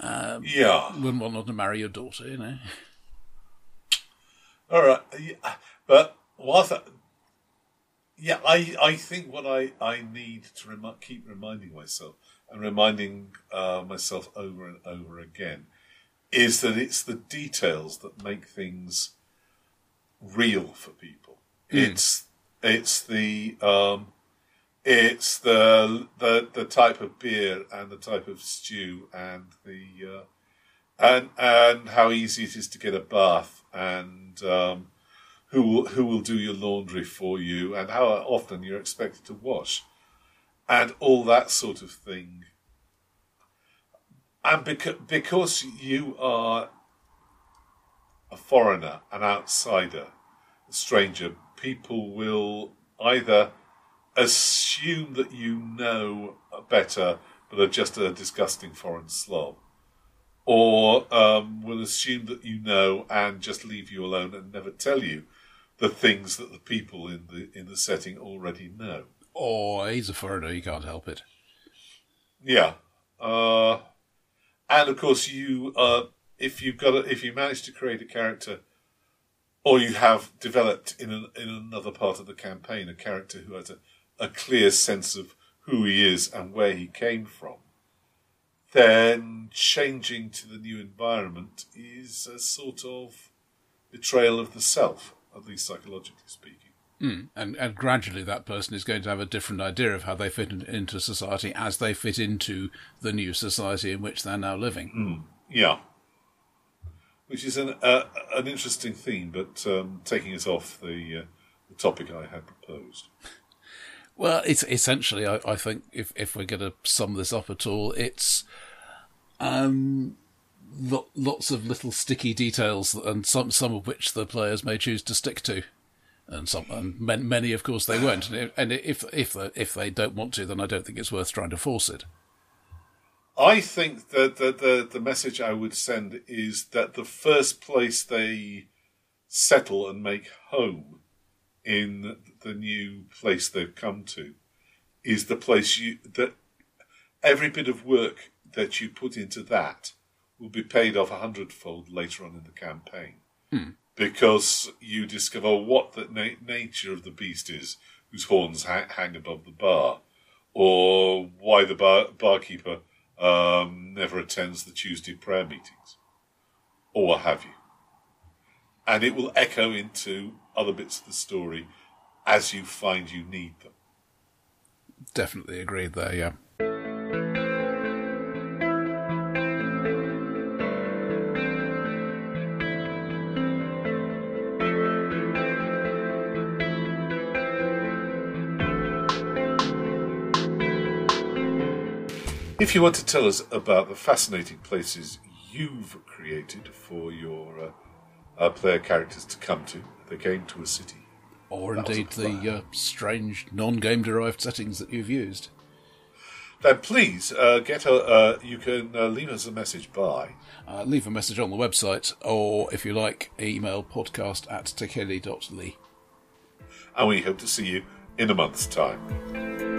Yeah. Wouldn't want them to marry your daughter, you know. All right, but whilst I, yeah, I I think what I I need to remi- keep reminding myself and reminding uh, myself over and over again is that it's the details that make things real for people. It's it's the um, it's the the the type of beer and the type of stew and the uh, and and how easy it is to get a bath and um, who will, who will do your laundry for you and how often you're expected to wash and all that sort of thing. And because because you are a foreigner, an outsider, a stranger, people will either assume that you know better but are just a disgusting foreign slob or um, will assume that you know and just leave you alone and never tell you the things that the people in the in the setting already know. Oh, he's a foreigner, he can't help it. Yeah, uh, and of course you uh, if you've got a, if you manage to create a character, or you have developed in an, in another part of the campaign a character who has a, a clear sense of who he is and where he came from, then changing to the new environment is a sort of betrayal of the self, at least psychologically speaking. Mm. And and gradually that person is going to have a different idea of how they fit in, into society as they fit into the new society in which they're now living. Yeah. Which is an uh, an interesting theme, but um, taking us off the uh, the topic I had proposed. Well, it's essentially, I, I think, if if we're going to sum this up at all, it's um, lo- lots of little sticky details, and some some of which the players may choose to stick to, and some and many, of course, they won't. And if if they, if they don't want to, then I don't think it's worth trying to force it. I think that the, the the message I would send is that the first place they settle and make home in the new place they've come to is the place you that every bit of work that you put into that will be paid off a hundredfold later on in the campaign because you discover what the na- nature of the beast is whose horns ha- hang above the bar or why the bar- barkeeper um, never attends the Tuesday prayer meetings, or what have you. And it will echo into other bits of the story as you find you need them. Definitely agreed there. Yeah. If you want to tell us about the fascinating places you've created for your uh, uh, player characters to come to, they came to a city, Or That indeed the uh, strange non-game derived settings that you've used. then please uh, get a. Uh, you can uh, leave us a message by Uh, leave a message on the website, or if you like, email podcast at tekeli.ly. and we hope to see you in a month's time.